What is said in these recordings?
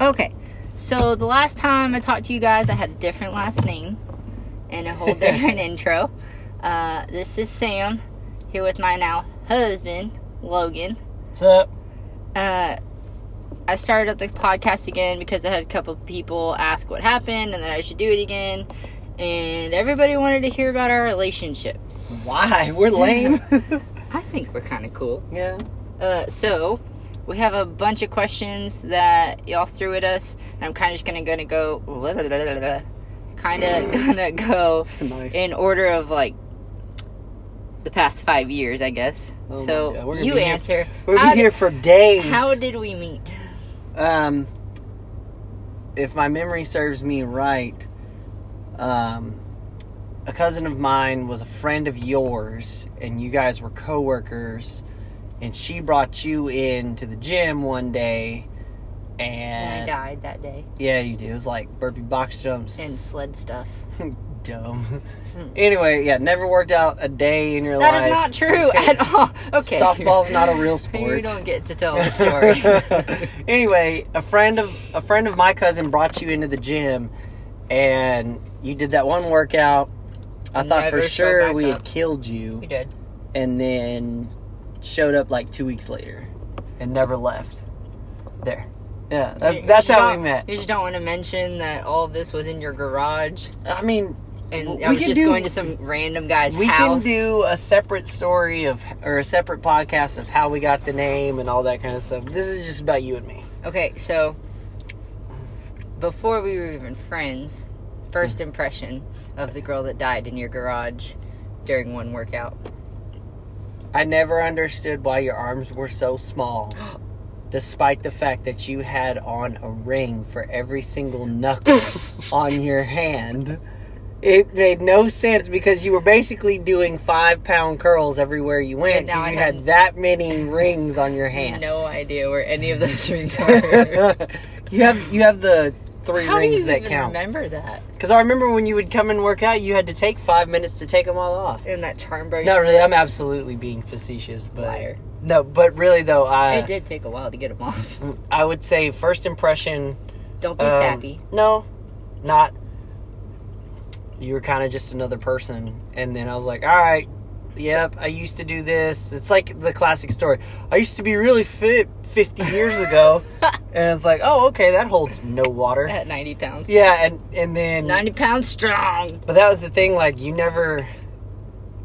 Okay, so the last time I talked to you guys, I had a different last name and a whole different intro. Uh, this is Sam here with my now husband, Logan. What's up? Uh, I started up the podcast again because I had a couple people ask what happened and that I should do it again. And everybody wanted to hear about our relationships. Why? We're lame. I think we're kind of cool. yeah. Uh, so we have a bunch of questions that y'all threw at us, and I'm kind of just gonna gonna go, kind of gonna go Nice. in order of like the past five years, I guess. Oh so we're you answer. How, be here for days. how did we meet? um, if my memory serves me right, um, a cousin of mine was a friend of yours, and you guys were coworkers, and she brought you in to the gym one day, And I died that day yeah, you did. It was like burpee box jumps. and sled stuff. Dumb. Hmm. anyway, yeah, never worked out a day in your That life. That is not true Okay. at all. Okay, Softball's not a real sport. You don't get to tell the story. anyway, a friend of a friend of my cousin brought you into the gym, and you did that one workout. I thought Never for sure we up. had killed you, you did. and then showed up like two weeks later, and never left. There, yeah, that, that's how we met. You just don't want to mention that all of this was in your garage, I mean, and w- I we was just do- going to some random guy's we house. can do a separate story of or a separate podcast of how we got the name and all that kind of stuff. This is just about you and me. Okay, so before we were even friends, first impression of the girl that died in your garage during one workout. I never understood why your arms were so small, despite the fact that you had on a ring for every single knuckle on your hand. It made no sense because you were basically doing five pound curls everywhere you went And now because I you have- had that many rings on your hand. No idea where any of those rings are. you have you have the three How do rings you that even count. remember that? Because I remember when you would come and work out, you had to take five minutes to take them all off. In that charm bracelet? Not really. I'm absolutely being facetious, but Liar. no. But really though, I it did take a while to get them off. I would say first impression. Don't be um, sappy. No, not. You were kind of just another person, and then I was like, all right. Yep, I used to do this. It's like the classic story. I used to be really fit 50 years ago, and it's like, oh, okay, that holds no water. At 90 pounds. Yeah, and and then 90 pounds strong. But that was the thing, like you never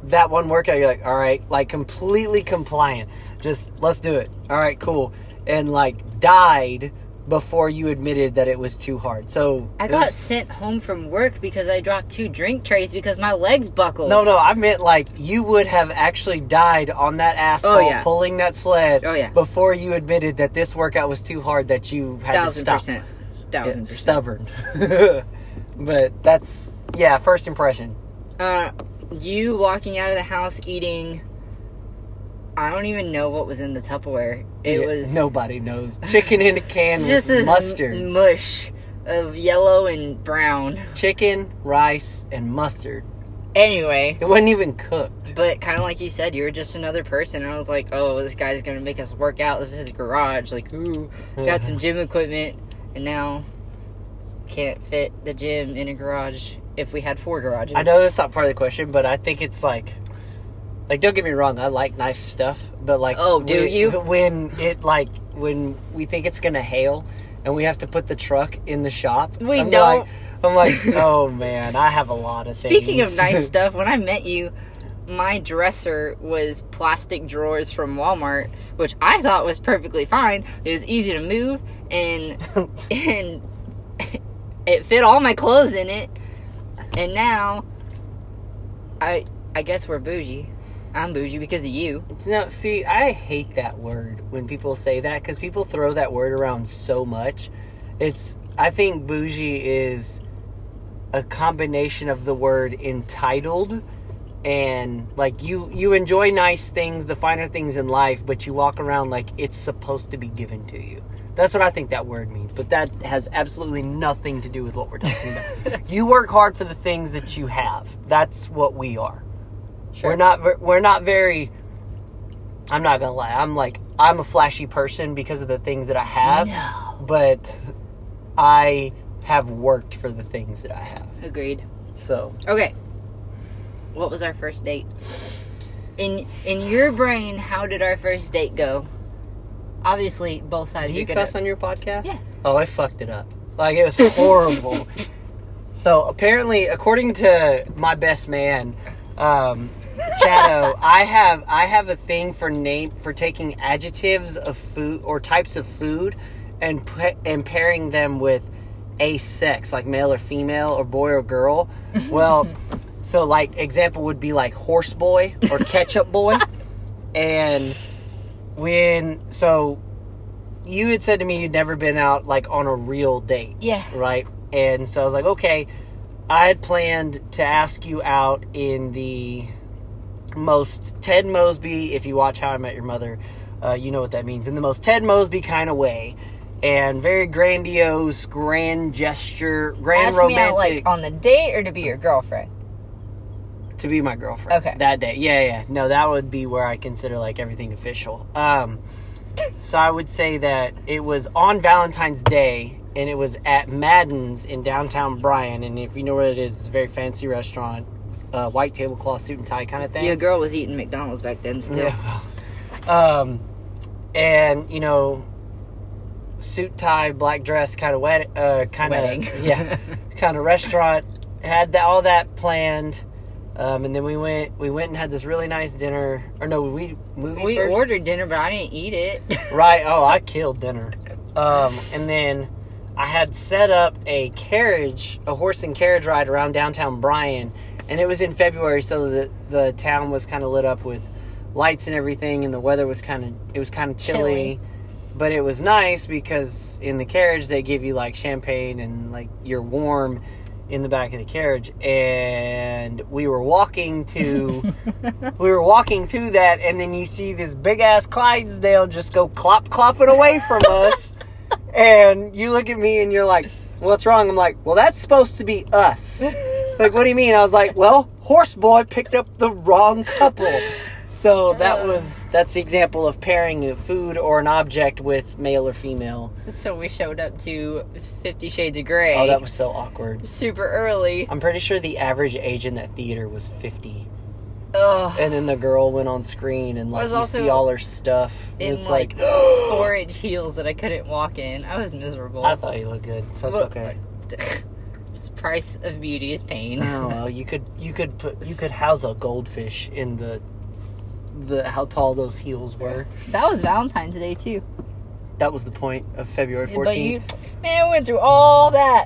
that one workout you're like, all right, like completely compliant. Just let's do it. All right, cool. And like died before you admitted that it was too hard. So I got was- sent home from work because I dropped two drink trays because my legs buckled. No, no, I meant like you would have actually died on that asphalt Oh, yeah. pulling that sled Oh, yeah. before you admitted that this workout was too hard that you had to Thousand stop. percent. Yeah, Thousand percent. stubborn. but that's yeah, first impression. Uh, you walking out of the house eating. I don't even know what was in the Tupperware. It Yeah, was nobody knows. Chicken in a can just with mustard. m- mush of yellow and brown. chicken, rice, and mustard. Anyway, It wasn't even cooked. but kind of like you said, you were just another person. And I was like, oh, this guy's gonna make us work out. This is his garage. Like, ooh, got some gym equipment, and now can't fit the gym in a garage. If we had four garages, I know that's not part of the question, but I think it's like, like don't get me wrong, I like nice stuff, but like, Oh, do when- you? When it like when we think it's gonna hail, and we have to put the truck in the shop, We I'm don't. Like, I'm like, oh man, I have a lot of Speaking of nice stuff, when I met you, my dresser was plastic drawers from Walmart, which I thought was perfectly fine. It was easy to move, and and it fit all my clothes in it. And now, I I guess we're bougie. I'm bougie because of you. No, see, I hate that word when people say that because people throw that word around so much. It's, I think bougie is a combination of the word entitled and like you you enjoy nice things, the finer things in life, but you walk around like it's supposed to be given to you. That's what I think that word means, but that has absolutely nothing to do with what we're talking about. you work hard for the things that you have. That's what we are. Sure. We're not. We're not very. I'm not gonna lie. I'm like I'm a flashy person because of the things that I have. No. But I have worked for the things that I have. Agreed. So Okay. What was our first date? In in your brain, how did our first date go? Obviously, both sides Do you gonna. cuss on your podcast? Yeah. Oh, I fucked it up. Like it was horrible. so apparently, according to my best man, um, Chado, I have I have a thing for name for taking adjectives of food or types of food and and pairing them with a sex, like male or female or boy or girl. Well, so like example would be like horse boy or ketchup boy, and when so you had said to me you'd never been out like on a real date Yeah. right and so i was like okay i had planned to ask you out in the most ted mosby if you watch how i met your mother uh, you know what that means in the most ted mosby kind of way and very grandiose grand gesture grand Ask me out romantic like on the date or to be your girlfriend. to be my girlfriend. Okay. That day. Yeah, yeah. No, that would be where I consider like everything official. Um so I would say that it was on Valentine's Day and it was at Madden's in downtown Bryan and if you know where it is, it's a very fancy restaurant. Uh, white tablecloth suit and tie kind of thing. Yeah, girl was eating McDonald's back then. Still. Yeah. Um, and you know, suit tie, black dress, kind of wet, uh, kind Wedding. of yeah, kind of restaurant. Had that, all that planned, um, and then we went. We went and had this really nice dinner. Or no, we We first. ordered dinner, but I didn't eat it. Right. Oh, I killed dinner. Um, and then I had set up a carriage, a horse and carriage ride around downtown Bryan, and it was in February, so the the town was kind of lit up with lights and everything, and the weather was kind of it was kind of chilly, Chilly. but it was nice because in the carriage they give you like champagne and like you're warm in the back of the carriage. And we were walking to we were walking to that and then you see this big ass Clydesdale just go clop clopping away from us. And you look at me and you're like what's wrong? I'm like well that's supposed to be us like what do you mean I was like well horse boy picked up the wrong couple so that uh. was that's the example of pairing a food or an object with male or female so we showed up to Fifty Shades of Grey. oh that was so awkward super early. I'm pretty sure the average age in that theater was 50 Ugh. and then the girl went on screen and like you see all her stuff and it's like, like, four inch heels that I couldn't walk in. I was miserable. I thought you looked good, so it's Well, okay. Price of beauty is pain. Oh well, you could you could put you could house a goldfish in the the how tall those heels were. That was Valentine's Day too. That was the point of February But you, 14th. man, we went through all that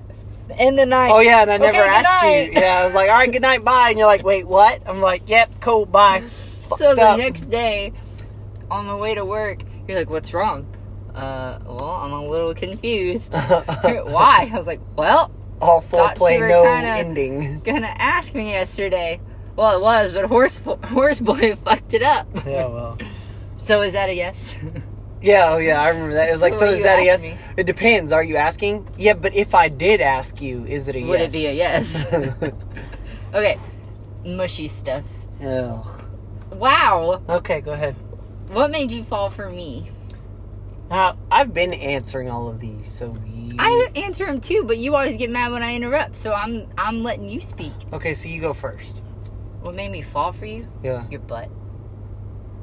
in the night. Oh yeah, and I never Okay, good asked night. you. Yeah, I was like, all right, good night, bye, and you're like, wait, what? I'm like, yep, cool, bye. It's So the up. next day, on my way to work, you're like, "What's wrong?" Uh, well, I'm a little confused. Why? I was like, "Well, all foreplay, no ending. gonna ask me yesterday." Well, it was, but horse horse boy fucked it up. Yeah, well. So is that a yes? Yeah, oh yeah, I remember that. It was like, So so what is that a yes? me. It depends. Are you asking? Yeah, but if I did ask you, is it a yes? Would yes? it be a yes? okay, mushy stuff. Ugh. Wow, Okay, go ahead. what made you fall for me? Uh, I've been answering all of these, so. I answer them too, but you always get mad when I interrupt. So I'm I'm letting you speak. Okay, so you go first. What made me fall for you? Yeah, Your butt.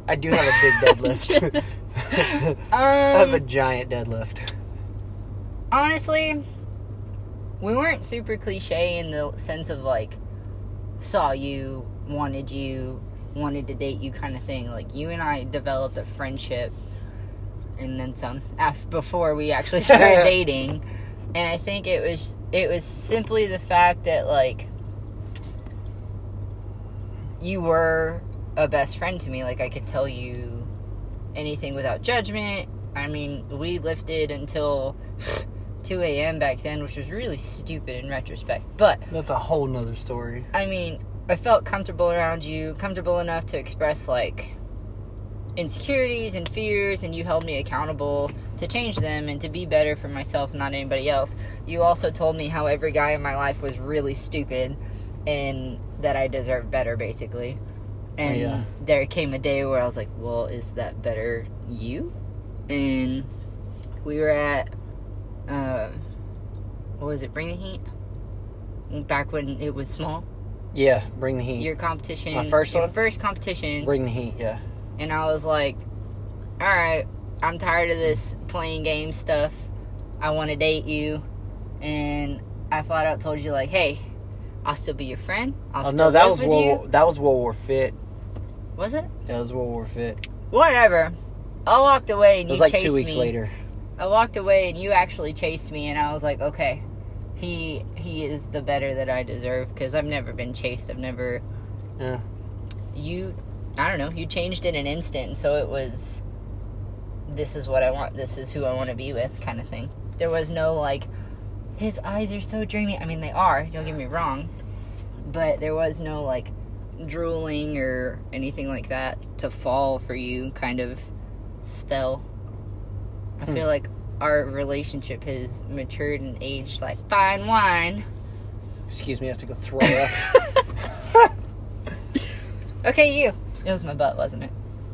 I do have a big deadlift. I have a Um, giant deadlift. honestly, we weren't super cliche in the sense of like saw you, wanted you, wanted to date you kind of thing. Like you and I developed a friendship and then some af- before we actually started dating. And I think it was it was simply the fact that like you were a best friend to me. Like I could tell you anything without judgment. I mean, we lifted until 2 a.m. back then, which was really stupid in retrospect. But That's a whole nother story. I mean, I felt comfortable around you, comfortable enough to express like insecurities and fears, and you held me accountable to change them and to be better for myself, not anybody else. You also told me how every guy in my life was really stupid and that I deserved better, basically. And Yeah. there came a day where I was like, well, is that better you? And we were at uh, what was it? Bring the heat. Back when it was small, Yeah, bring the heat. your competition, My first your one? first competition, bring the heat. Yeah. And I was like, "All right, I'm tired of this playing game stuff. I want to date you," and I flat out told you like, "Hey, I'll still be your friend. I'll Oh still no, that was with World. you." That was World War Fit. Was it? That was World War Fit. Whatever. I walked away and you chased me. It was like two weeks me. later. I walked away and you actually chased me, and I was like, okay, he he is the better that I deserve because I've never been chased. I've never Yeah. you. I don't know. You changed in an instant, so it was. This is what I want. This is who I want to be with, kind of thing. There was no like, his eyes are so dreamy. I mean, they are. Don't get me wrong, but there was no like drooling or anything like that to fall for you kind of spell. I Hmm. feel like our relationship has matured and aged like fine wine. Excuse me, I have to go throw up. Okay, you. It was my butt, wasn't it?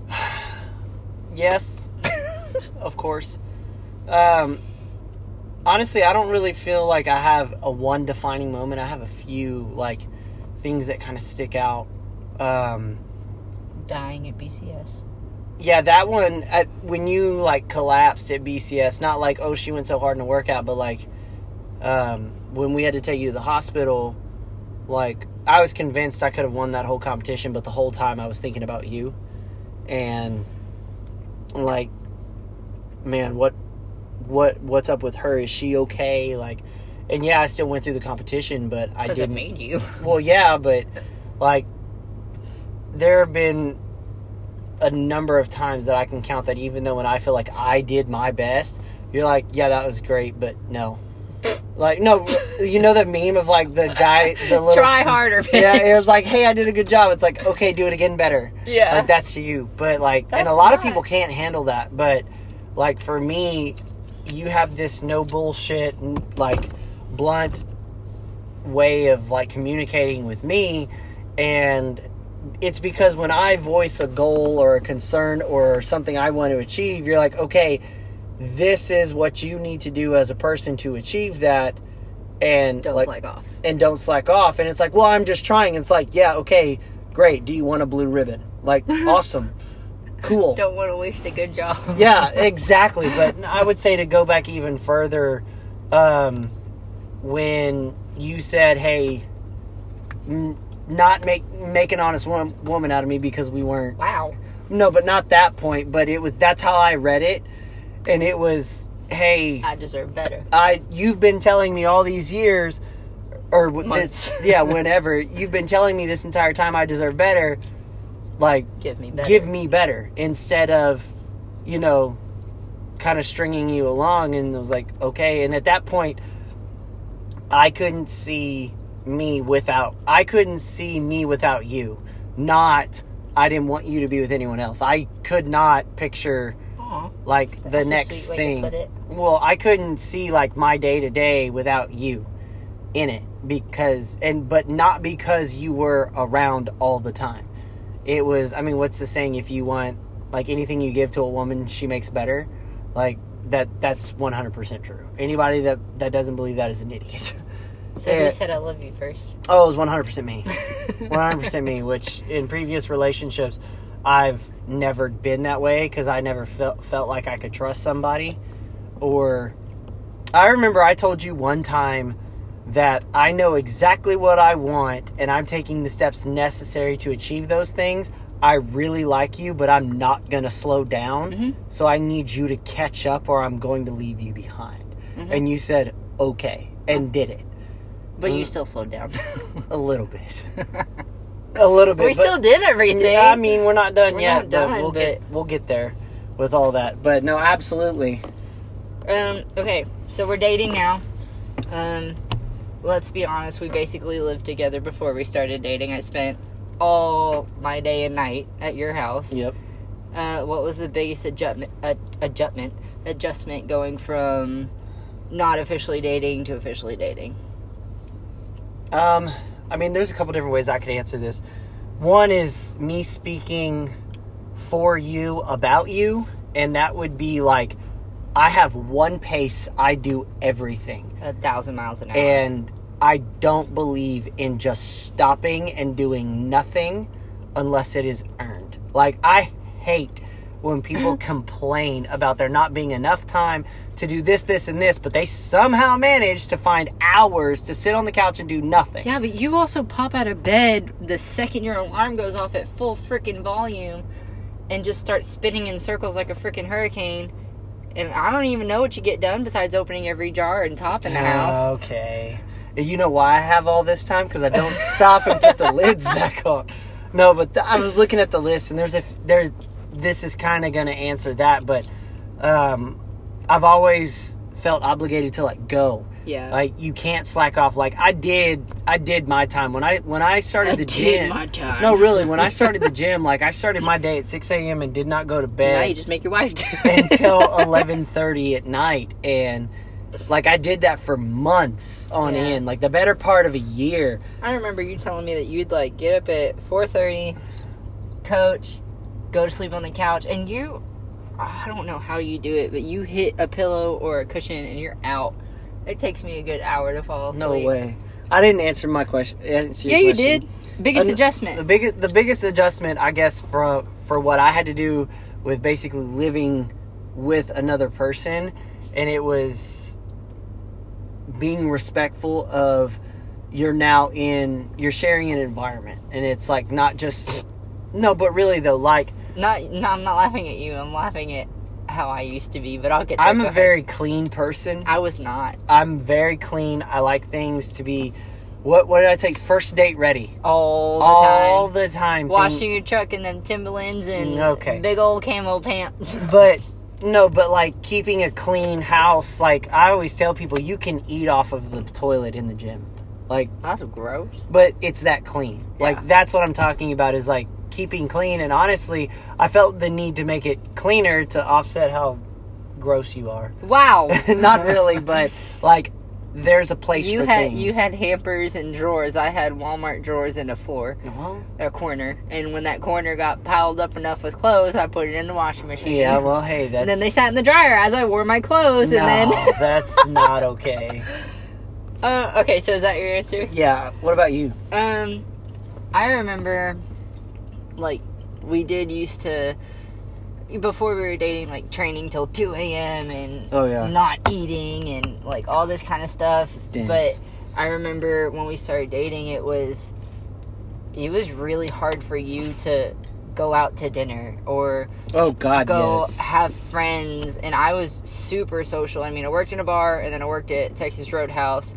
yes, of course. Um, honestly, I don't really feel like I have a one defining moment. I have a few like things that kind of stick out. Um, Dying at BCS. yeah, that one at, when you like collapsed at BCS, not like oh she went so hard in the workout, but like um, when we had to take you to the hospital, like I was convinced I could have won that whole competition, but the whole time I was thinking about you, and like, man, what, what, what's up with her? Is she okay? Like, and yeah, I still went through the competition, but I didn't. made you. Well, yeah, but like there have been a number of times that I can count that even though when I feel like I did my best, you're like, yeah, that was great, but no. Like no, you know that meme of like the guy, the little Try harder, bitch. Yeah, it was like, hey, I did a good job. It's like, okay, do it again better. Yeah. like that's to you. But like, and a lot of people can't handle that. But like for me, you have this no bullshit, like blunt way of like communicating with me and it's because when I voice a goal or a concern or something I want to achieve, you're like, okay, this is what you need to do as a person to achieve that, and Don't like, slack off. and don't slack off. And it's like, well, I'm just trying. It's like, yeah, okay, great. Do you want a blue ribbon? Like, awesome, cool. Don't want to waste a good job. Yeah, exactly. But I would say to go back even further, um, when you said, "Hey, n- not make make an honest wo- woman out of me because we weren't." Wow. No, but not that point. But it was that's how I read it, and it was, "Hey, I deserve better. I you've been telling me all these years." Or Months. this, yeah, whenever you've been telling me this entire time I deserve better, like Give me better. give me better instead of you know kind of stringing you along and it was like okay and at that point i couldn't see me without i couldn't see me without you not i didn't want you to be with anyone else i could not picture Aw. like the That's a next sweet way to thing. well i couldn't see like my day to day without you in it because and but not because you were around all the time. It was i mean what's the saying if you want like anything you give to a woman she makes better? Like that that's 100% true. Anybody that that doesn't believe that is an idiot. So who said I love you first? oh it was 100% me. 100% me which in previous relationships i've never been that way because i never felt felt like i could trust somebody. Or i remember i told you one time that i know exactly what i want and i'm taking the steps necessary to achieve those things. I really like you but i'm not going to slow down. Mhm. so i need you to catch up or i'm going to leave you behind. And you said okay and did it. But Mm. you still slowed down. a little bit a little bit we but- still did everything. yeah, I mean, we're not done We're yet, not done, but we'll but- get we'll get there with all that. But no, absolutely. Um, okay, so we're dating now. Um, let's be honest, we basically lived together before we started dating. I spent all my day and night at your house. Yep. Uh, what was the biggest adjustment? Uh, adjustment? Adjustment going from not officially dating to officially dating. Um, I mean, there's a couple different ways I could answer this. One is me speaking for you about you, and that would be like I have one pace. I do everything. A thousand miles an hour. And I don't believe in just stopping and doing nothing unless it is earned. Like, I hate when people complain about there not being enough time to do this, this, and this, but they somehow manage to find hours to sit on the couch and do nothing. yeah, but you also pop out of bed the second your alarm goes off at full freaking volume and just start spinning in circles like a freaking hurricane. And I don't even know what you get done besides opening every jar and top in the house. Okay. You know why I have all this time? Because I don't stop and put the lids back on. No, but th- I was looking at the list, and there's a f- there's this is kind of going to answer that, but um, I've always felt obligated to let go. Yeah. Like you can't slack off. Like I did, I did my time when I when I started I the did gym. my time. No, really, when I started the gym, like I started my day at six a.m. and did not go to bed now you just make your wife do it. until 11:30 at night and like I did that for months on Yeah. end like the better part of a year I remember you telling me that you'd like get up at four thirty, coach, go to sleep on the couch, and you I don't know how you do it, but you hit a pillow or a cushion and you're out. It takes me a good hour to fall asleep. no way I didn't answer my question answer Yeah, you question. did. Biggest Uh, adjustment. the biggest the biggest adjustment I guess for for what I had to do with basically living with another person and it was being respectful of you're now in you're sharing an environment and it's like not just no but really though like not, no, I'm not laughing at you. I'm laughing at how I used to be. But I'll get. There. I'm Go a ahead. very clean person. I was not I'm very clean. I like things to be. What what did I take? First date ready. all the All time. the time. Washing Thing- your truck in them Timberlands and mm, Okay. big old camo pants. But no, but like keeping a clean house. Like I always tell people, you can eat off of the toilet in the gym. Like, That's gross. but it's that clean. Like that's what I'm talking about. Is like keeping clean. And honestly, I felt the need to make it cleaner to offset how gross you are. Wow. Not really, but like there's a place You for had things. you had hampers and drawers. I had Walmart drawers in a floor, Well, a corner. And when that corner got piled up enough with clothes, I put it in the washing machine. yeah. Well, hey, that's and then they sat in the dryer as I wore my clothes. no, And then that's not okay. uh, okay. So is that your answer? Yeah. What about you? Um, I remember, like, we did used to before we were dating, like training till two a.m. and Oh, yeah. not eating and like all this kind of stuff. Dance. But I remember when we started dating, it was it was really hard for you to go out to dinner or Oh God, go yes. have friends and I was super social. I mean, I worked in a bar and then I worked at Texas Roadhouse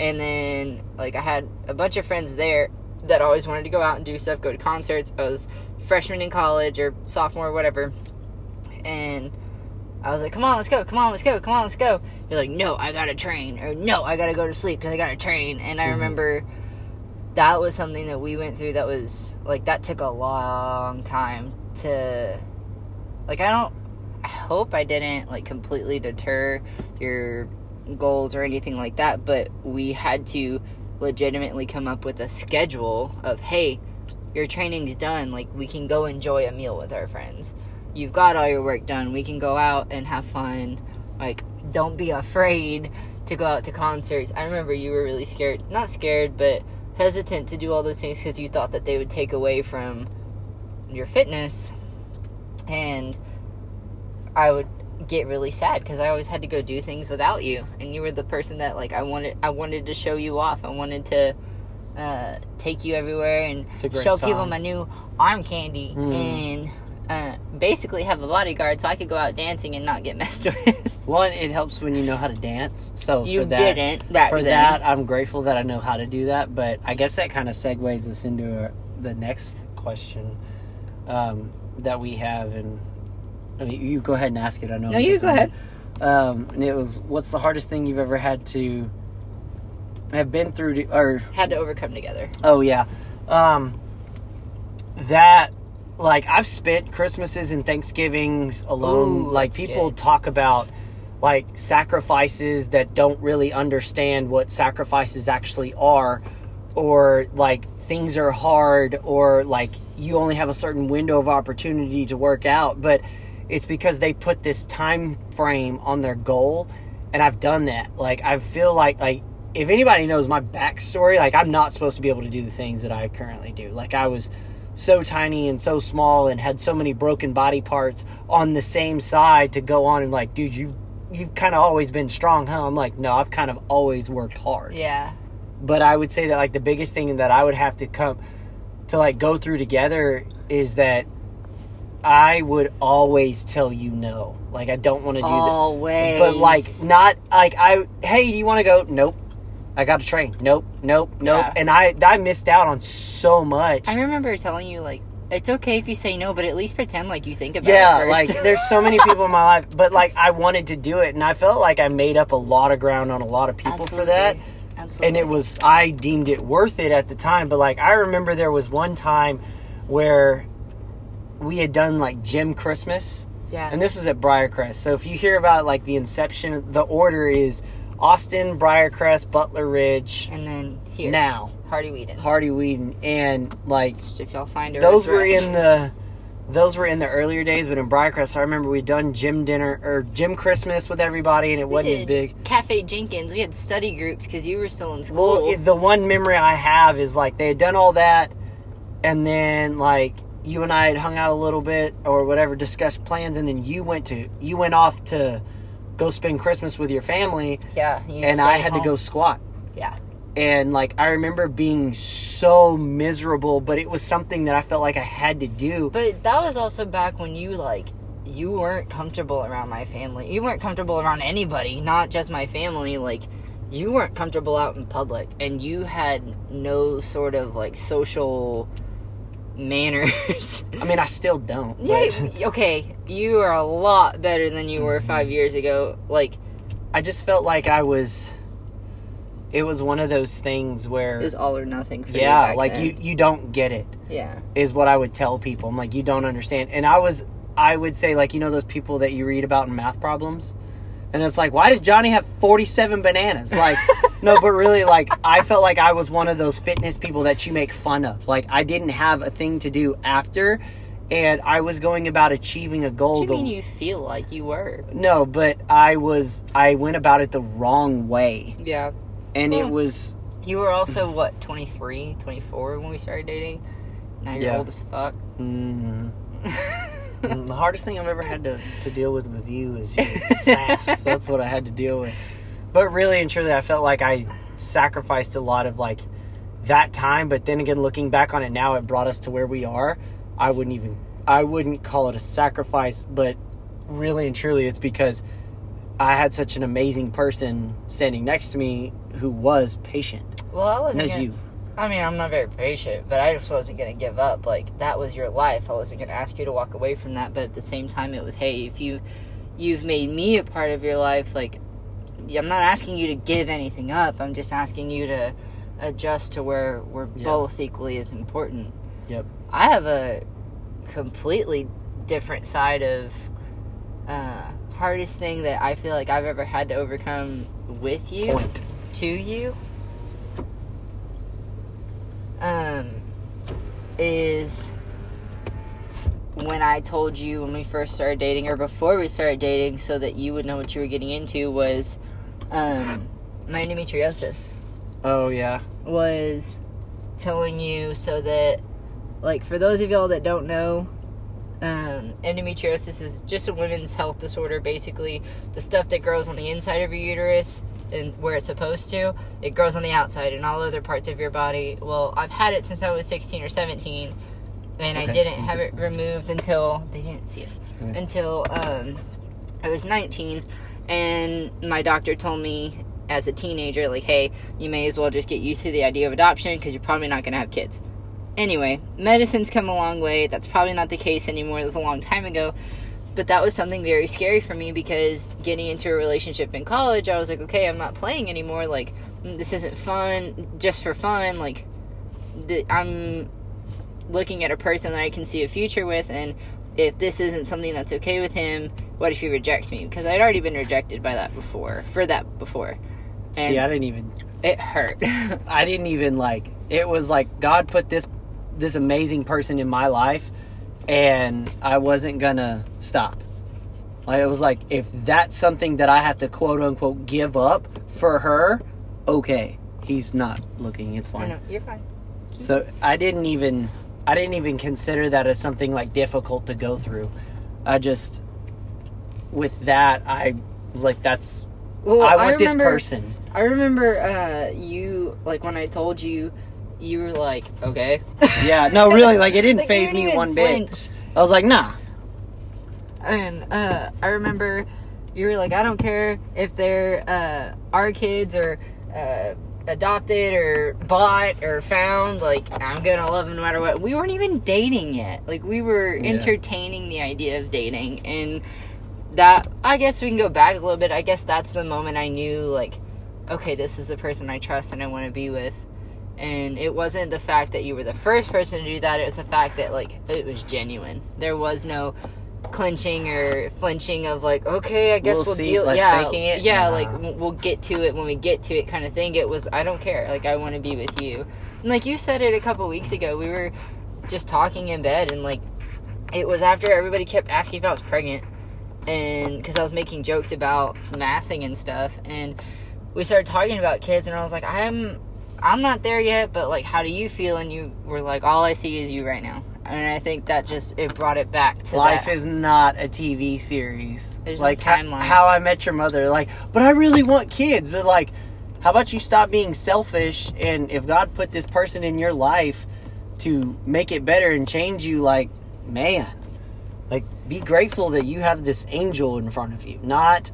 and then like I had a bunch of friends there that always wanted to go out and do stuff, go to concerts. I was freshman in college or sophomore, whatever. And I was like, "Come on, let's go. Come on, let's go. Come on, let's go." You're like, "No, I got to train." Or, "No, I got to go to sleep because I got to train." And I mm-hmm. remember that was something that we went through that was like that took a long time to like I don't I hope I didn't like completely deter your goals or anything like that, but we had to legitimately come up with a schedule of hey, your training's done, like we can go enjoy a meal with our friends. You've got all your work done. We can go out and have fun. Like don't be afraid to go out to concerts. I remember you were really scared, not scared, but hesitant to do all those things because you thought that they would take away from your fitness and I would get really sad because I always had to go do things without you, and you were the person that like I wanted. I wanted to show you off. I wanted to uh, take you everywhere and It's a great show people my new arm candy Mm. and uh, basically have a bodyguard so I could go out dancing and not get messed with. One, it helps when you know how to dance. So you for that, didn't. That for then. that, I'm grateful that I know how to do that. But I guess that kind of segues us into uh the next question um, that we have, and I mean, you go ahead and ask it. I know. No, you go ahead. Um, and it was, what's the hardest thing you've ever had to have been through? To, or had to overcome together. Oh yeah. Um that like I've spent Christmases and Thanksgivings alone. Ooh, like people good. talk about like sacrifices that don't really understand what sacrifices actually are or like things are hard or like you only have a certain window of opportunity to work out but it's because they put this time frame on their goal, and I've done that. Like I feel like like if anybody knows my backstory, like I'm not supposed to be able to do the things that I currently do. Like I was so tiny and so small and had so many broken body parts on the same side to go on and like, dude, you you've kind of always been strong, huh? I'm like, no, I've kind of always worked hard. Yeah. But I would say that like the biggest thing that I would have to come to like go through together is that I would always tell you no. Like I don't want to do that. Always. But like not like I hey, do you want to go? Nope. I got to train. Nope, nope, nope. Yeah. And I I missed out on so much. I remember telling you like it's okay if you say no, but at least pretend like you think about yeah, it Yeah, like there's so many people in my life, but like I wanted to do it, and I felt like I made up a lot of ground on a lot of people for that. Absolutely. and it was I deemed it worth it at the time. But like I remember there was one time where we had done like gym Christmas, yeah. and this is at Briarcrest. So if you hear about like the inception, the order is Austin, Briarcrest, Butler Ridge, and then here, now Hardy Weedon. Hardy Weedon, and like Just if y'all find her, those were in the those were in the earlier days, but in Briarcrest, I remember we'd done gym dinner or gym Christmas with everybody, and it We wasn't as big. Cafe Jenkins. We had study groups because you were still in school. Well, it- the one memory I have is like they had done all that, and then like you and I had hung out a little bit or whatever, discussed plans, and then you went to you went off to go spend Christmas with your family, yeah, you and I had to go squat. Yeah, And like I remember being so miserable, but it was something that I felt like I had to do. but that was also back when you like you weren't comfortable around my family. You weren't comfortable around anybody, not just my family. Like you weren't comfortable out in public, and you had no sort of like social manners. I mean, I still don't. yeah, but okay, you are a lot better than you were five years ago. Like I just felt like I was. It was one of those things where, it was all or nothing. Yeah, like then. you you don't get it. Yeah, is what I would tell people. I'm like, you don't understand. And I was, I would say, like, you know, those people that you read about in math problems? And it's like, why does Johnny have 47 bananas? Like, no, but really, like, I felt like I was one of those fitness people that you make fun of. Like, I didn't have a thing to do after, and I was going about achieving a goal. what do you mean you feel like you were? no, but I was, I went about it the wrong way. Yeah. And it Hmm. was, You were also, what, 23, 24 when we started dating? Now you're Yeah. old as fuck. mm, Mm, Mm, the hardest thing I've ever had to, to deal with with you is your sass. That's what I had to deal with. But really and truly, I felt like I sacrificed a lot of like that time. But then again, looking back on it now, it brought us to where we are. I wouldn't even I wouldn't call it a sacrifice, but really and truly, it's because I had such an amazing person standing next to me who was patient. well, I wasn't gonna, you. I mean, I'm not very patient, but I just wasn't going to give up. Like, that was your life. I wasn't going to ask you to walk away from that, but at the same time, it was, hey, if you, you've made me a part of your life, like, I'm not asking you to give anything up. I'm just asking you to adjust to where we're both equally as important. Yep. I have a completely different side of uh, hardest thing that I feel like I've ever had to overcome with you Point. to you. Um, is when I told you when we first started dating, or before we started dating, so that you would know what you were getting into, was um, my endometriosis Oh yeah. was telling you so that like for those of y'all that don't know um, endometriosis is just a women's health disorder basically the stuff that grows on the inside of your uterus and where it's supposed to it grows on the outside and all other parts of your body. Well i've had it since i was 16 or 17 and i didn't have it removed until they didn't see it Okay. until um, i was 19 and my doctor told me as a teenager like hey you may as well just get used to the idea of adoption because you're probably not going to have kids. Anyway medicine's come a long way. That's probably not the case anymore. It was a long time ago but that was something very scary for me because getting into a relationship in college i was like okay i'm not playing anymore. Like mm, this isn't fun just for fun. Like the, i'm looking at a person that i can see a future with and if this isn't something that's okay with him what if he rejects me? Because i'd already been rejected by that before for that before. See, I didn't even it hurt. I didn't even like it was like God put this this amazing person in my life and I wasn't gonna stop. Like it was like if that's something that I have to quote unquote give up for her, okay. He's not looking. It's I fine. know, you're fine. So I didn't even I didn't even consider that as something like difficult to go through. I just with that I was like that's Well, I want this remember- person. I remember uh, you like when I told you, you were like, okay. Yeah, no really like it didn't Like, faze me one bit. I was like, "Nah." And uh, I remember you were like, I don't care if they're uh, our kids or uh, adopted or bought or found. Like, I'm gonna love them no matter what. We weren't even dating yet. Like, we were Yeah. entertaining the idea of dating, and that I guess we can go back a little bit. I guess that's the moment I knew, like, okay, this is the person I trust and I want to be with. And it wasn't the fact that you were the first person to do that. It was the fact that like it was genuine. There was no clinching or flinching of like, okay, I guess We'll we'll, see, deal. like, yeah, yeah, Nah. like we'll get to it when we get to it, kind of thing. It was I don't care. Like I want to be with you. And like you said it a couple weeks ago, we were just talking in bed, and like it was after everybody kept asking if I was pregnant, and because I was making jokes about massing and stuff, and we started talking about kids, and I was like, I'm I'm not there yet, but like, how do you feel? And you were like, all I see is you right now, and I think that just it brought it back to Life that. is not a TV series. There's like ho- timeline. how I met your mother. Like, but I really want kids. But like, how about you stop being selfish? And if God put this person in your life to make it better and change you, like, man, like, be grateful that you have this angel in front of you. Not,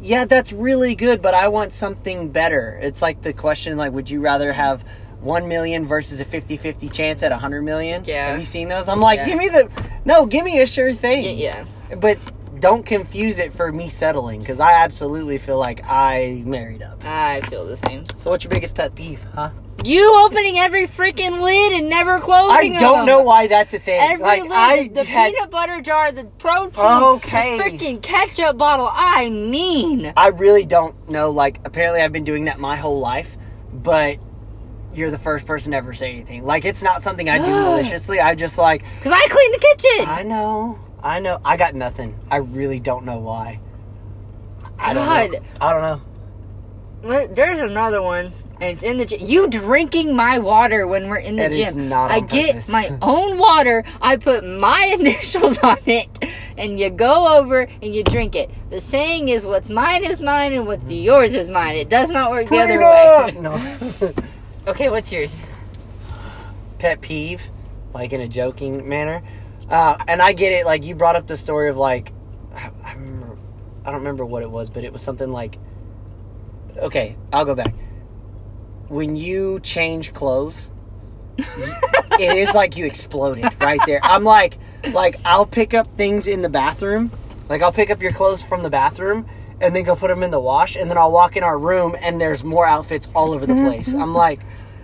yeah, that's really good, but I want something better. It's like the question, like, would you rather have 1 million versus a 50-50 chance at 100 million? Yeah. Have you seen those? I'm like, Yeah. give me the, no, give me a sure thing. yeah. But don't confuse it for me settling, because I absolutely feel like I married up. I feel the same. So what's your biggest pet peeve, huh? You opening every freaking lid and never closing it. I don't them. know why that's a thing. Every like, lid, I the, the had- peanut butter jar, the protein, Okay. the freaking ketchup bottle. I mean, I really don't know. Like, apparently, I've been doing that my whole life, but you're the first person to ever say anything. Like, it's not something I do maliciously. I just like, because I clean the kitchen. I know, I know, I got nothing. I really don't know why. I don't know. God. I don't know. Well, There's another one, and it's in the gym. You drinking my water when we're in the That is gym. I on get my own water. I put my initials on it, and you go over and you drink it. The saying is, "What's mine is mine, and what's yours is mine." It does not work the other way. No. Okay, what's yours? pet peeve, like in a joking manner. Uh, and I get it. Like you brought up the story of like, I, I remember, I don't remember what it was, but it was something like, okay, I'll go back. When you change clothes, it is like you exploded right there. I'm like, like I'll pick up things in the bathroom, like I'll pick up your clothes from the bathroom. And then go put them in the wash, and then I'll walk in our room, and there's more outfits all over the place. I'm like,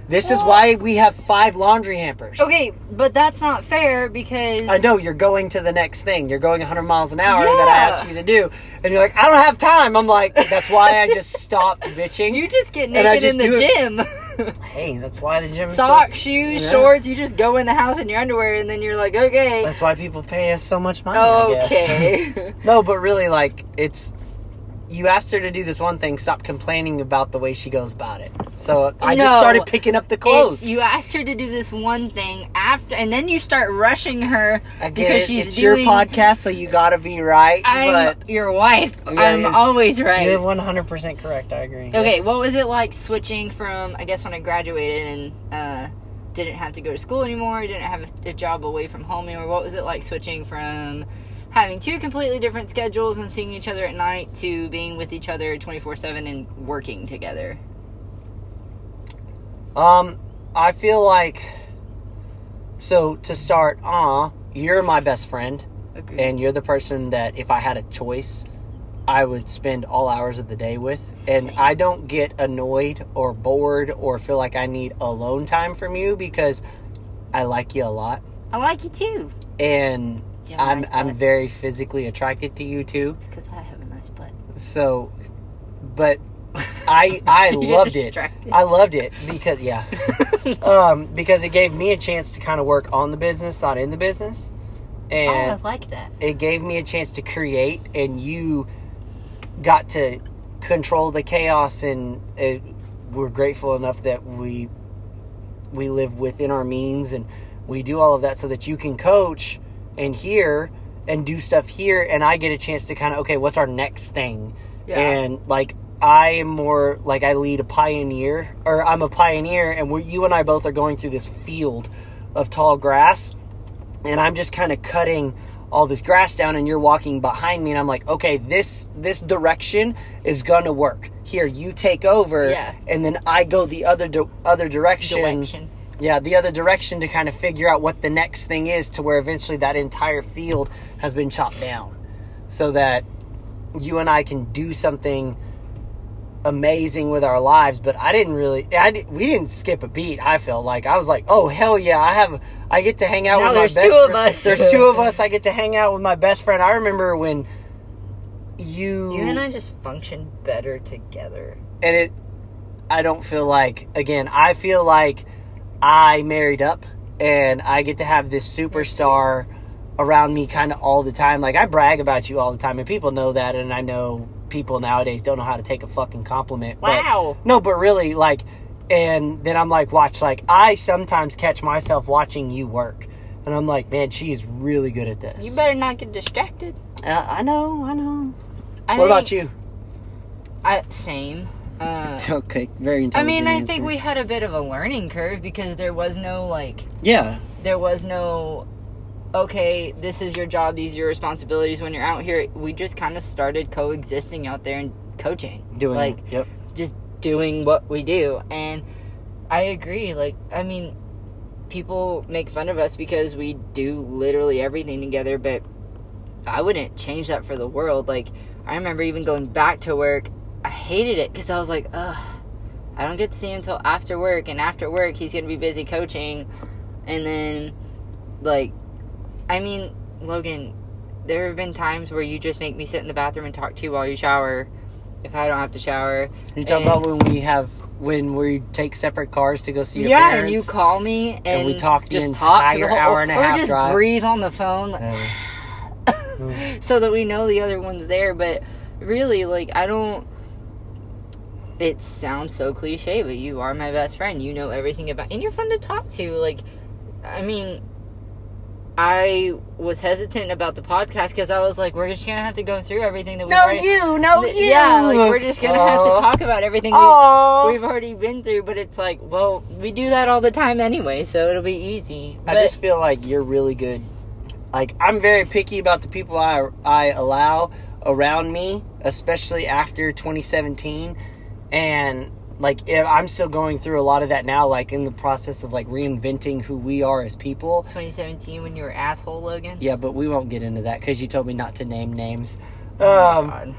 this is why we have five laundry hampers. Okay, but that's not fair because I know you're going to the next thing. You're going 100 miles an hour that I Yeah. asked you to do, and you're like, I don't have time. I'm like, that's why I just stopped bitching. you just get naked in the gym. hey, that's why the gym Socks, so- shoes, Yeah. shorts. You just go in the house in your underwear, and then you're like, okay, That's why people pay us so much money. I guess. okay. no, but really, like, it's you asked her to do this one thing. Stop complaining about the way she goes about it. So I No. just started picking up the clothes. You asked her to do this one thing after, and then you start rushing her because it. she's it's doing. your podcast, so you gotta be right. I'm but your wife. Yeah, I'm always right. you're 100 percent correct. I agree. Okay, Yes. what was it like switching from? I guess when I graduated and uh, didn't have to go to school anymore, didn't have a, a job away from home anymore. What was it like switching from having two completely different schedules and seeing each other at night to being with each other twenty four seven and working together? Um, I feel like so to start, uh, you're my best friend, Agreed. and you're the person that if I had a choice, I would spend all hours of the day with. And I don't get annoyed or bored or feel like I need alone time from you because I like you a lot, I like you too. and You have a I'm nice I'm very physically attracted to you too. It's because I have a nice butt. So, but I I loved it. I loved it because yeah, um, because it gave me a chance to kind of work on the business, not in the business, oh, I and like that. it gave me a chance to create, and you got to control the chaos. And it, we're grateful enough that we we live within our means, and we do all of that so that you can coach and here and do stuff here, and I get a chance to kind of okay, what's our next thing? Yeah. And like I am more like I lead a pioneer, or I'm a pioneer, and we you and I both are going through this field of tall grass, and I'm just kind of cutting all this grass down, and you're walking behind me, and I'm like, okay, this this direction is gonna work. Here, you take over, Yeah. and then I go the other di- other direction. Direction. Yeah, the other direction to kind of figure out what the next thing is, to where eventually that entire field has been chopped down, so that you and I can do something amazing with our lives. But I didn't really, I we didn't skip a beat. I felt like I was like, oh hell yeah, I have, I get to hang out Now with there's my best. two of friend- us. There's two of us. I get to hang out with my best friend. I remember when you You and I just function better together. and it i don't feel like again i feel like i married up and i get to have this superstar around me kind of all the time like i brag about you all the time and people know that and i know people nowadays don't know how to take a fucking compliment but- Wow. no but really like and then i'm like watch like i sometimes catch myself watching you work and i'm like man she's really good at this You better not get distracted. uh, i know i know I what about you I, same. Uh, okay very I mean, I answer. think we had a bit of a learning curve because there was no like, yeah there was no, okay, this is your job, these are your responsibilities when you're out here. We just kind of started coexisting out there and coaching, doing like yep just doing what we do. And I agree. Like, I mean, people make fun of us because we do literally everything together, but I wouldn't change that for the world. Like, I remember even going back to work, I hated it because I was like, ugh, I don't get to see him until after work, and after work, he's going to be busy coaching. And then, like, I mean, Logan, there have been times where you just make me sit in the bathroom and talk to you while you shower if I don't have to shower. You talking about when we have when we take separate cars to go see your yeah, parents? and you call me and, we talk the just talk entire the whole, hour and a half or half just drive. breathe on the phone Uh, so that we know the other one's there. But really, like I don't. It sounds so cliche, but you are my best friend. You know everything about, and you're fun to talk to. Like, I mean, I was hesitant about the podcast because I was like, we're just gonna have to go through everything that we. no, already, you, no, you. Yeah, like we're just gonna have to talk about everything we, we've already been through. But it's like, well, we do that all the time anyway, so it'll be easy. I just feel like you're really good. Like I'm very picky about the people I I allow around me, especially after 2017, and like if I'm still going through a lot of that now, like in the process of like reinventing who we are as people. 2017 when you were asshole Logan. Yeah, but we won't get into that because you told me not to name names. Oh Um.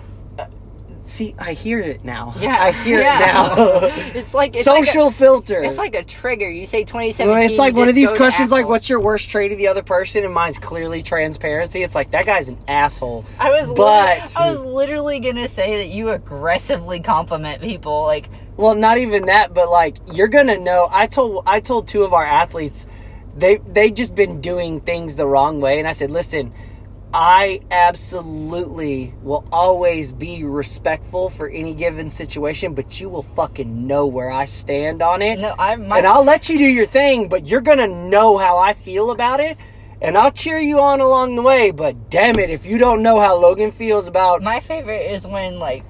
See, I hear it now. Yeah, I hear yeah. it now. it's like it's Social Like filter. it's like a trigger. You say 2017. Well, it's like one of these questions like, what's your worst trait of the other person? And mine's clearly transparency. It's like, that guy's an asshole. I was but- I was literally gonna say that you aggressively compliment people. Like Well, not even that, but like, you're gonna know. I told, I told two of our athletes, they, they just been doing things the wrong way. And I said, listen, I absolutely will always be respectful for any given situation, but you will fucking know where I stand on it. no, I my and I'll let you do your thing, but you're gonna know how I feel about it, and I'll cheer you on along the way. But damn it, if you don't know how Logan feels about, my favorite is when like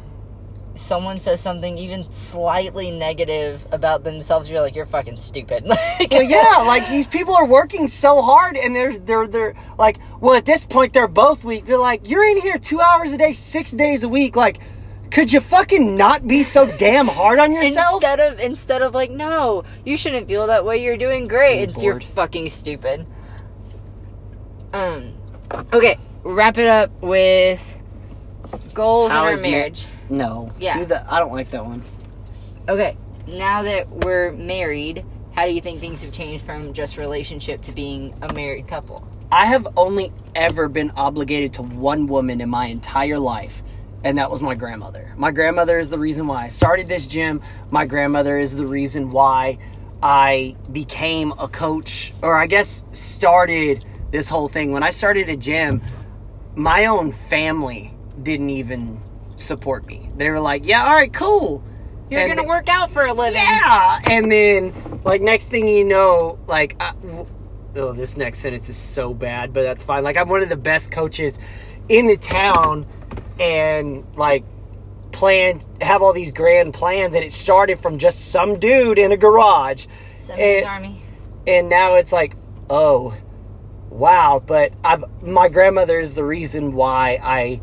someone says something even slightly negative about themselves. You're like, you're fucking stupid. Like, well, yeah, like these people are working so hard, and there's they're they're like, well, at this point they're both weak. You're like, you're in here two hours a day, six days a week, like. Could you fucking not be so damn hard on yourself? Instead of instead of like, no, you shouldn't feel that way. You're doing great. I'm it's you're fucking stupid. Um. Okay, wrap it up with goals How in our is ma- marriage. No, Yeah. do that. I don't like that one. Okay, now that we're married, how do you think things have changed from just relationship to being a married couple? I have only ever been obligated to one woman in my entire life, and that was my grandmother. My grandmother is the reason why I started this gym. My grandmother is the reason why I became a coach, or I guess started this whole thing. When I started a gym, my own family didn't even support me. They were like, "Yeah, all right, cool." You're And- gonna work out for a living. Yeah, and then like next thing you know, like I, oh, this next sentence is so bad, but that's fine. Like I'm one of the best coaches in the town, and like plan have all these grand plans, and it started from just some dude in a garage, Somebody's And- army. and now it's like, oh, wow. But I've my grandmother is the reason why I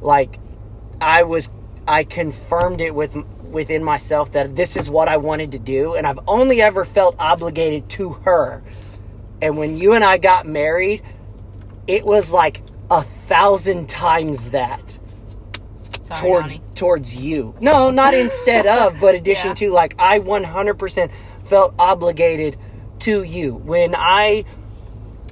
like I was I confirmed it with within myself that this is what I wanted to do, and I've only ever felt obligated to her. And when you and I got married, it was like a thousand times that Sorry, towards Donnie. towards you. No, not instead of, but addition Yeah. to. Like I 100% felt obligated to you when I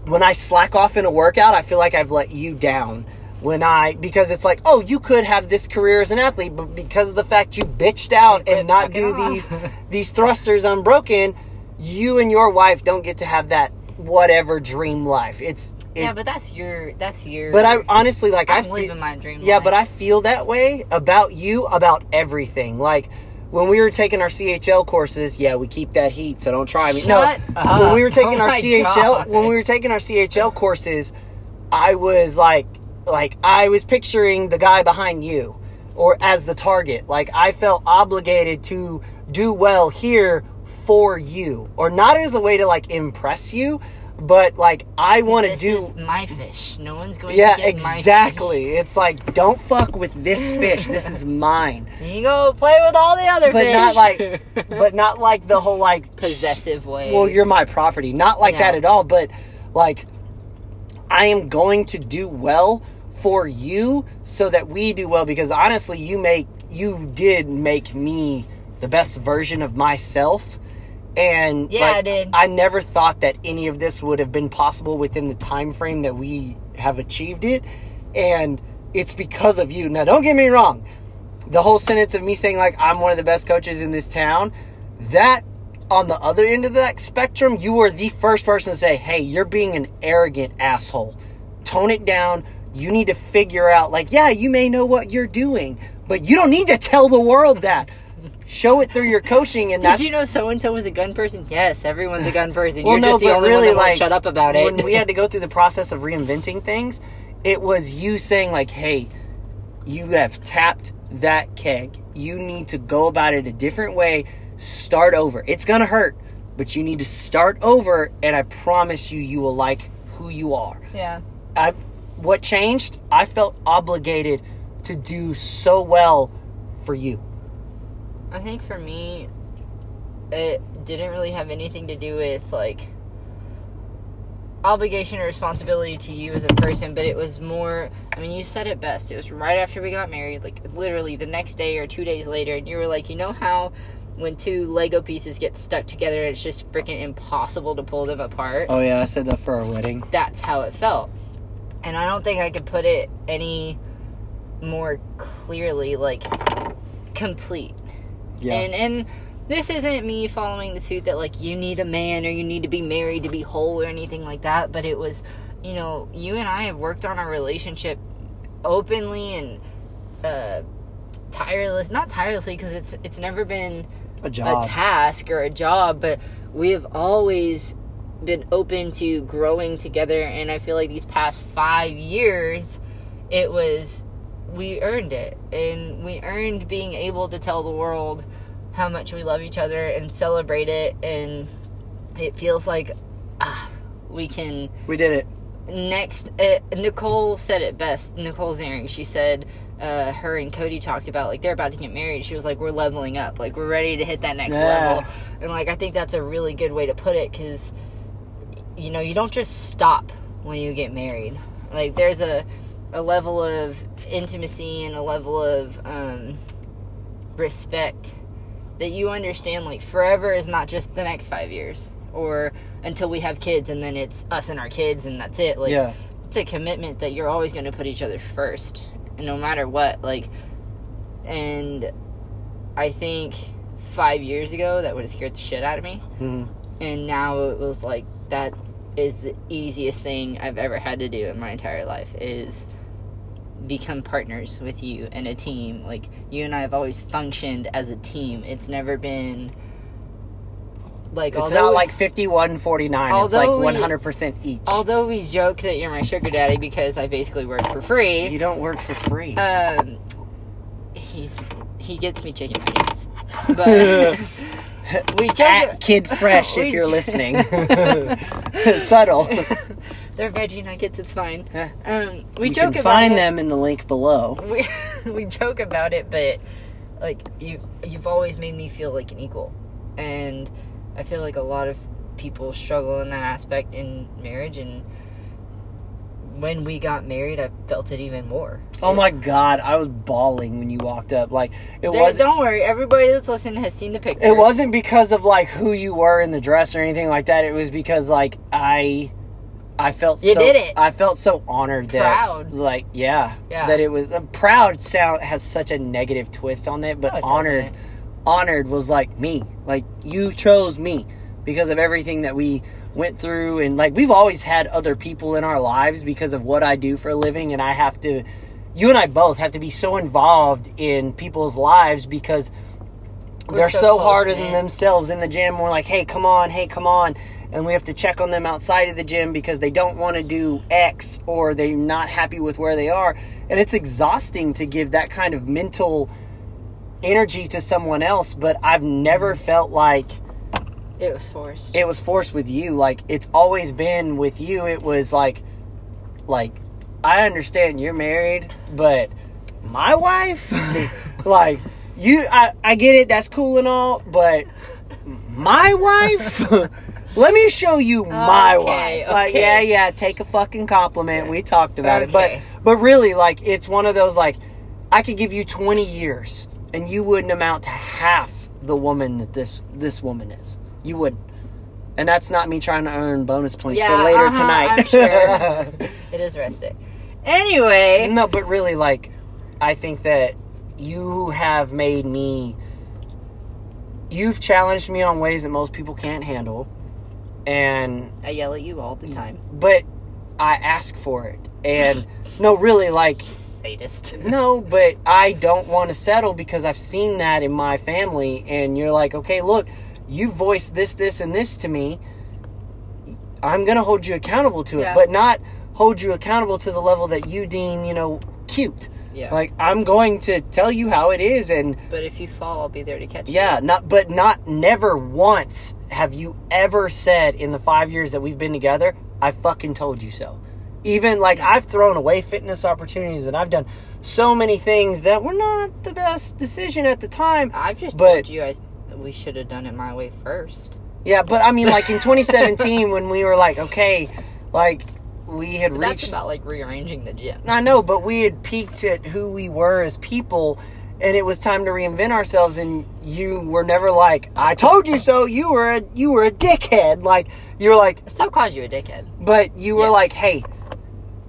when I slack off in a workout. I feel like I've let you down. When I because it's like, oh, you could have this career as an athlete, but because of the fact you bitched out and not do off. these these thrusters unbroken, you and your wife don't get to have that whatever dream life. It's it, Yeah, but that's your that's your. but I honestly like I I'm feel- living my dream. yeah, life. but I feel that way about you, about everything. Like when we were taking our CHL courses, yeah, we keep that heat, so don't try me. Shut no, up. when we were taking Oh our CHL, God. when we were taking our CHL courses, I was like, like I was picturing the guy behind you, or as the target. Like I felt obligated to do well here for you, or not as a way to like impress you, but like I want to do. is my fish. No one's going Yeah, to get my exactly. It's like don't fuck with this fish. This is mine. You go play with all the other But fish. not like but not like the whole like possessive way. well, you're my property. Not like that at all, but like I am going to do well for you so that we do well because honestly, you make you did make me the best version of myself. And Yeah, like, I did. I never thought that any of this would have been possible within the time frame that we have achieved it. And it's because of you. Now don't get me wrong. The whole sentence of me saying like I'm one of the best coaches in this town, that on the other end of that spectrum, you were the first person to say, "Hey, you're being an arrogant asshole. Tone it down. You need to figure out like, yeah, you may know what you're doing, but you don't need to tell the world that. Show it through your coaching and Did you know so and so was a gun person? Yes, everyone's a gun person. well, You're no, just the only really, one that like, shut up about it. When we had to go through the process of reinventing things, it was you saying like, "Hey, you have tapped that keg. You need to go about it a different way. Start over. It's gonna hurt, but you need to start over. And I promise you, you will like who you are. yeah. I, what changed? I felt obligated to do so well for you. I think for me, it didn't really have anything to do with like obligation or responsibility to you as a person, but it was more. I mean, you said it best. It was right after we got married, like literally the next day or two days later, and you were like, you know how when two Lego pieces get stuck together, it's just freaking impossible to pull them apart. Oh yeah, I said that for our wedding. that's how it felt. And I don't think I could put it any more clearly like complete. Yeah. And and this isn't me following the suit that like you need a man or you need to be married to be whole or anything like that, but it was, you know, you and I have worked on our relationship openly and uh tireless, not tirelessly because it's it's never been a a task or a job, but we have always been open to growing together. And I feel like these past five years, it was we earned it, and we earned being able to tell the world how much we love each other and celebrate it. And it feels like ah, we can we did it. next uh, nicole said it best nicole zaring she said uh, her and cody talked about like they're about to get married. She was like we're leveling up. Like we're ready to hit that next Yeah. level. And like i think that's a really good way to put it because you know you don't just stop when you get married. Like there's a a level of intimacy and a level of um, respect that you understand like forever is not just the next five years or until we have kids and then it's us and our kids and that's it. Like yeah. it's a commitment that you're always going to put each other first no matter what like and i think five years ago that would have scared the shit out of me Mhm. and now it was like that is the easiest thing I've ever had to do in my entire life is become partners with you and a team. Like you and I have always functioned as a team. It's never been like It's not like 51 49. It's like 100% each. although we joke that you're my sugar daddy because I basically work for free. you don't work for free. Um, he's he gets me chicken nuggets, but we joke. At Kidfresh, if you're listening. Subtle. They're veggie nuggets. It's fine. Um, we you joke can about find it. them in the link below. We we joke about it, but like you you've always made me feel like an equal, and I feel like a lot of people struggle in that aspect in marriage and. When we got married, I felt it even more. Oh my god, I was bawling when you walked up. Like it was don't worry, everybody that's listening has seen the picture. it wasn't because of like who you were in the dress or anything like that. It was because like I I felt You so did it. I felt so honored that Proud. like yeah, Yeah. that it was uh, proud sound has such a negative twist on it, but No, it honored doesn't. Honored was like me. Like you chose me because of everything that we went through and like we've always had other people in our lives because of what I do for a living and I have to you and I both have to be so involved in people's lives because We're they're so so, harder than themselves in the gym. We're like, hey, come on, hey, come on. And we have to check on them outside of the gym because they don't want to do X or they're not happy with where they are. And it's exhausting to give that kind of mental energy to someone else. But I've never felt like It was forced. it was forced with you. Like it's always been with you. It was like, like I understand you're married, but my wife, like you, I, I get it. That's cool and all, but my wife. Let me show you my Okay, wife. Like, yeah, yeah, take a fucking compliment. We talked about it. But but really, like, it's one of those like I could give you twenty years and you wouldn't amount to half the woman that this this woman is. You would. And that's not me trying to earn bonus points Yeah, for later uh-huh, tonight. Sure. It is day. Anyway, no, but really, like, I think that you have made me. You've challenged me on ways that most people can't handle, and I yell at you all the time. but I ask for it, and no, really, like, Sadist. no, but I don't want to settle because I've seen that in my family, and you're like, okay, look, you voiced this, this, and this to me. I'm gonna hold you accountable to it, Yeah. but not hold you accountable to the level that you deem, you know, cute. Yeah. Like I'm going to tell you how it is, and but if you fall, I'll be there to catch you. yeah, not but not never once have you ever said in the five years that we've been together, I fucking told you so. Even like I've thrown away fitness opportunities and I've done so many things that were not the best decision at the time. I've just But- told you I, we should have done it my way first. Yeah, but I mean like in 2017 when we were like, okay, like we had But that's reached about like rearranging the gym. I know, but we had peaked at who we were as people, and it was time to reinvent ourselves. And you were never like, "I told you so." You were a you were a dickhead. Like you're like, I still called you a dickhead. but you were Yes. like, "Hey,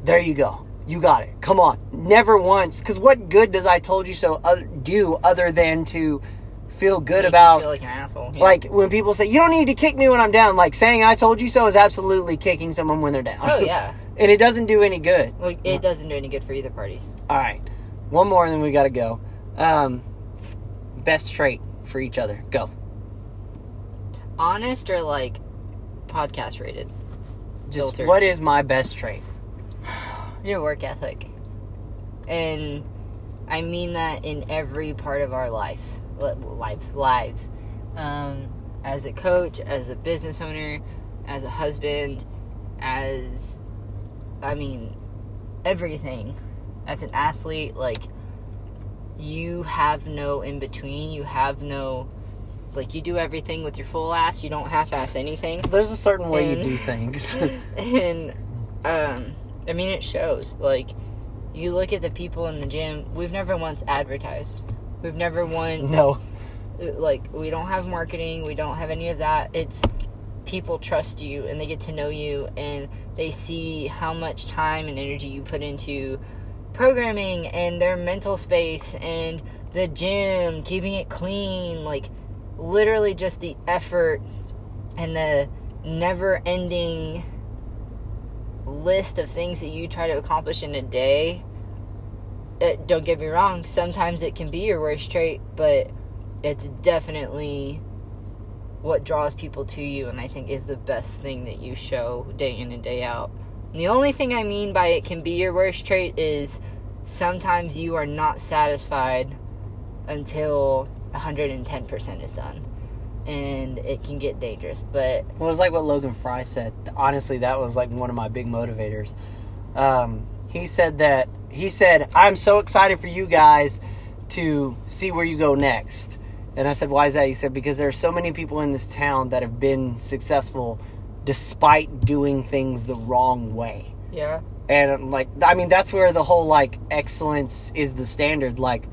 there you go. You got it. Come on." Never once, because what good does "I told you so" other, do other than to feel good Make you about? feel like an asshole. Yeah. like when people say you don't need to kick me when I'm down, like saying "I told you so" is absolutely kicking someone when they're down. oh yeah, and it doesn't do any good. like it doesn't do any good for either parties. All right, one more, and then we got to go. Um, best trait for each other. Go. Honest or like podcast rated. Just Filter. what is my best trait? Your work ethic, and I mean that in every part of our lives, lives, lives. Um, as a coach, as a business owner, as a husband, as I mean, everything. As an athlete, like you have no in between. You have no like you do everything with your full ass. You don't half ass anything There's a certain way And- you do things. and um i mean it shows. Like you look at the people in the gym. We've never once advertised. We've never once no. Uh, like we don't have marketing. We don't have any of that. It's people trust you and they get to know you and they see how much time and energy you put into programming and their mental space and the gym keeping it clean like literally just the effort and the never ending list of things that you try to accomplish in a day, it, don't get me wrong, sometimes it can be your worst trait, but it's definitely what draws people to you and I think is the best thing that you show day in and day out. And the only thing I mean by it can be your worst trait is sometimes you are not satisfied until 110% is done. And it can get dangerous, but Well, it's like what Logan Fry said. Honestly, that was like one of my big motivators. Um, he said that he said, "I'm so excited for you guys to see where you go next." And I said, "Why is that?" He said, "Because there are so many people in this town that have been successful despite doing things the wrong way." yeah. And I'm like, I mean, that's where the whole like excellence is the standard. Like,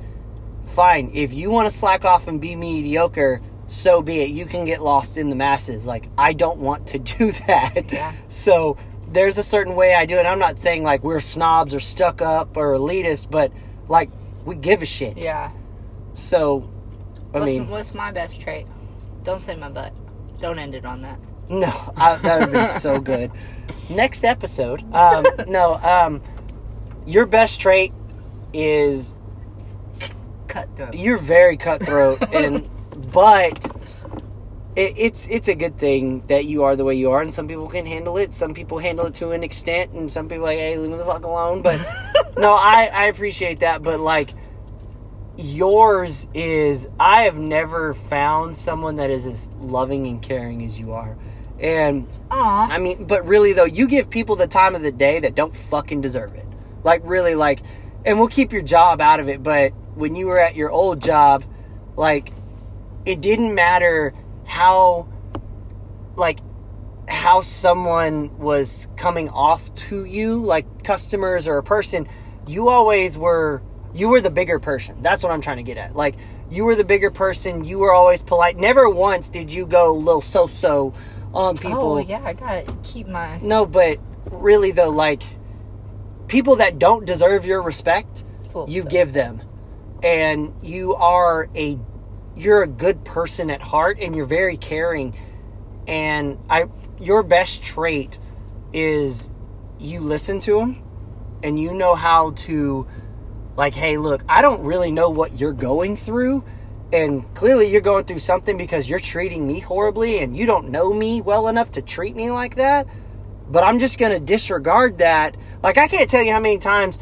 fine, if you want to slack off and be mediocre, so be it. You can get lost in the masses. Like, I don't want to do that. Yeah. So there's a certain way I do it. I'm not saying like we're snobs or stuck up or elitist, but like we give a shit. Yeah. So, I what's, mean, what's my best trait? Don't say my butt. Don't end it on that. no, I, that would be so good. Next episode, um, no, um, your best trait is Cutthroat. you're very cutthroat and but it, it's it's a good thing that you are the way you are and some people can handle it some people handle it to an extent and some people are like hey leave me the fuck alone but no i i appreciate that but like yours is i have never found someone that is as loving and caring as you are and Aw. I mean, but really though, you give people the time of the day that don't fucking deserve it. Like really, like, and we'll keep your job out of it. But when you were at your old job, like, it didn't matter how, like, how someone was coming off to you, like customers or a person. You always were. You were the bigger person. That's what I'm trying to get at. Like, you were the bigger person. You were always polite. Never once did you go little so-so on oh, people. Oh yeah, I gotta keep my. No, but really though, like people that don't deserve your respect, Full you self. give them, and you are a you're a good person at heart, and you're very caring. And I, your best trait is you listen to them, and you know how to, like, hey, look, I don't really know what you're going through. And clearly, you're going through something because you're treating me horribly, and you don't know me well enough to treat me like that but I'm just going to disregard that. Like, I can't tell you how many times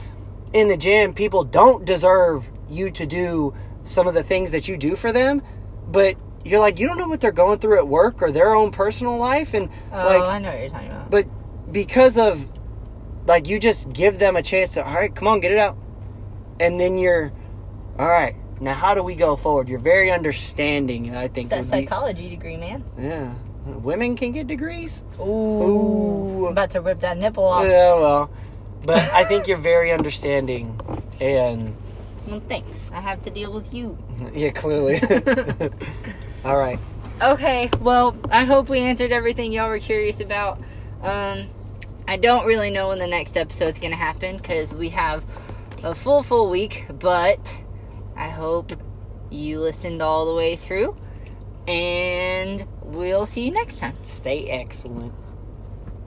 in the gym people don't deserve you to do some of the things that you do for them, but you're like, you don't know what they're going through at work or their own personal life. And, Oh, like, I know what you're talking about. but because of, like, you just give them a chance to, all right, come on, get it out. And then you're, all right, now how do we go forward? You're very understanding, I think. It's that would be- psychology degree, man. yeah. Women can get degrees? Ooh. Ooh. I'm about to rip that nipple off. Yeah, well, but I think you're very understanding, and Well, thanks. I have to deal with you. yeah, clearly. All right, Okay, well, I hope we answered everything y'all were curious about. Um, I don't really know when the next episode's gonna happen because we have a full, full week, but I hope you listened all the way through, and we'll see you next time. stay excellent.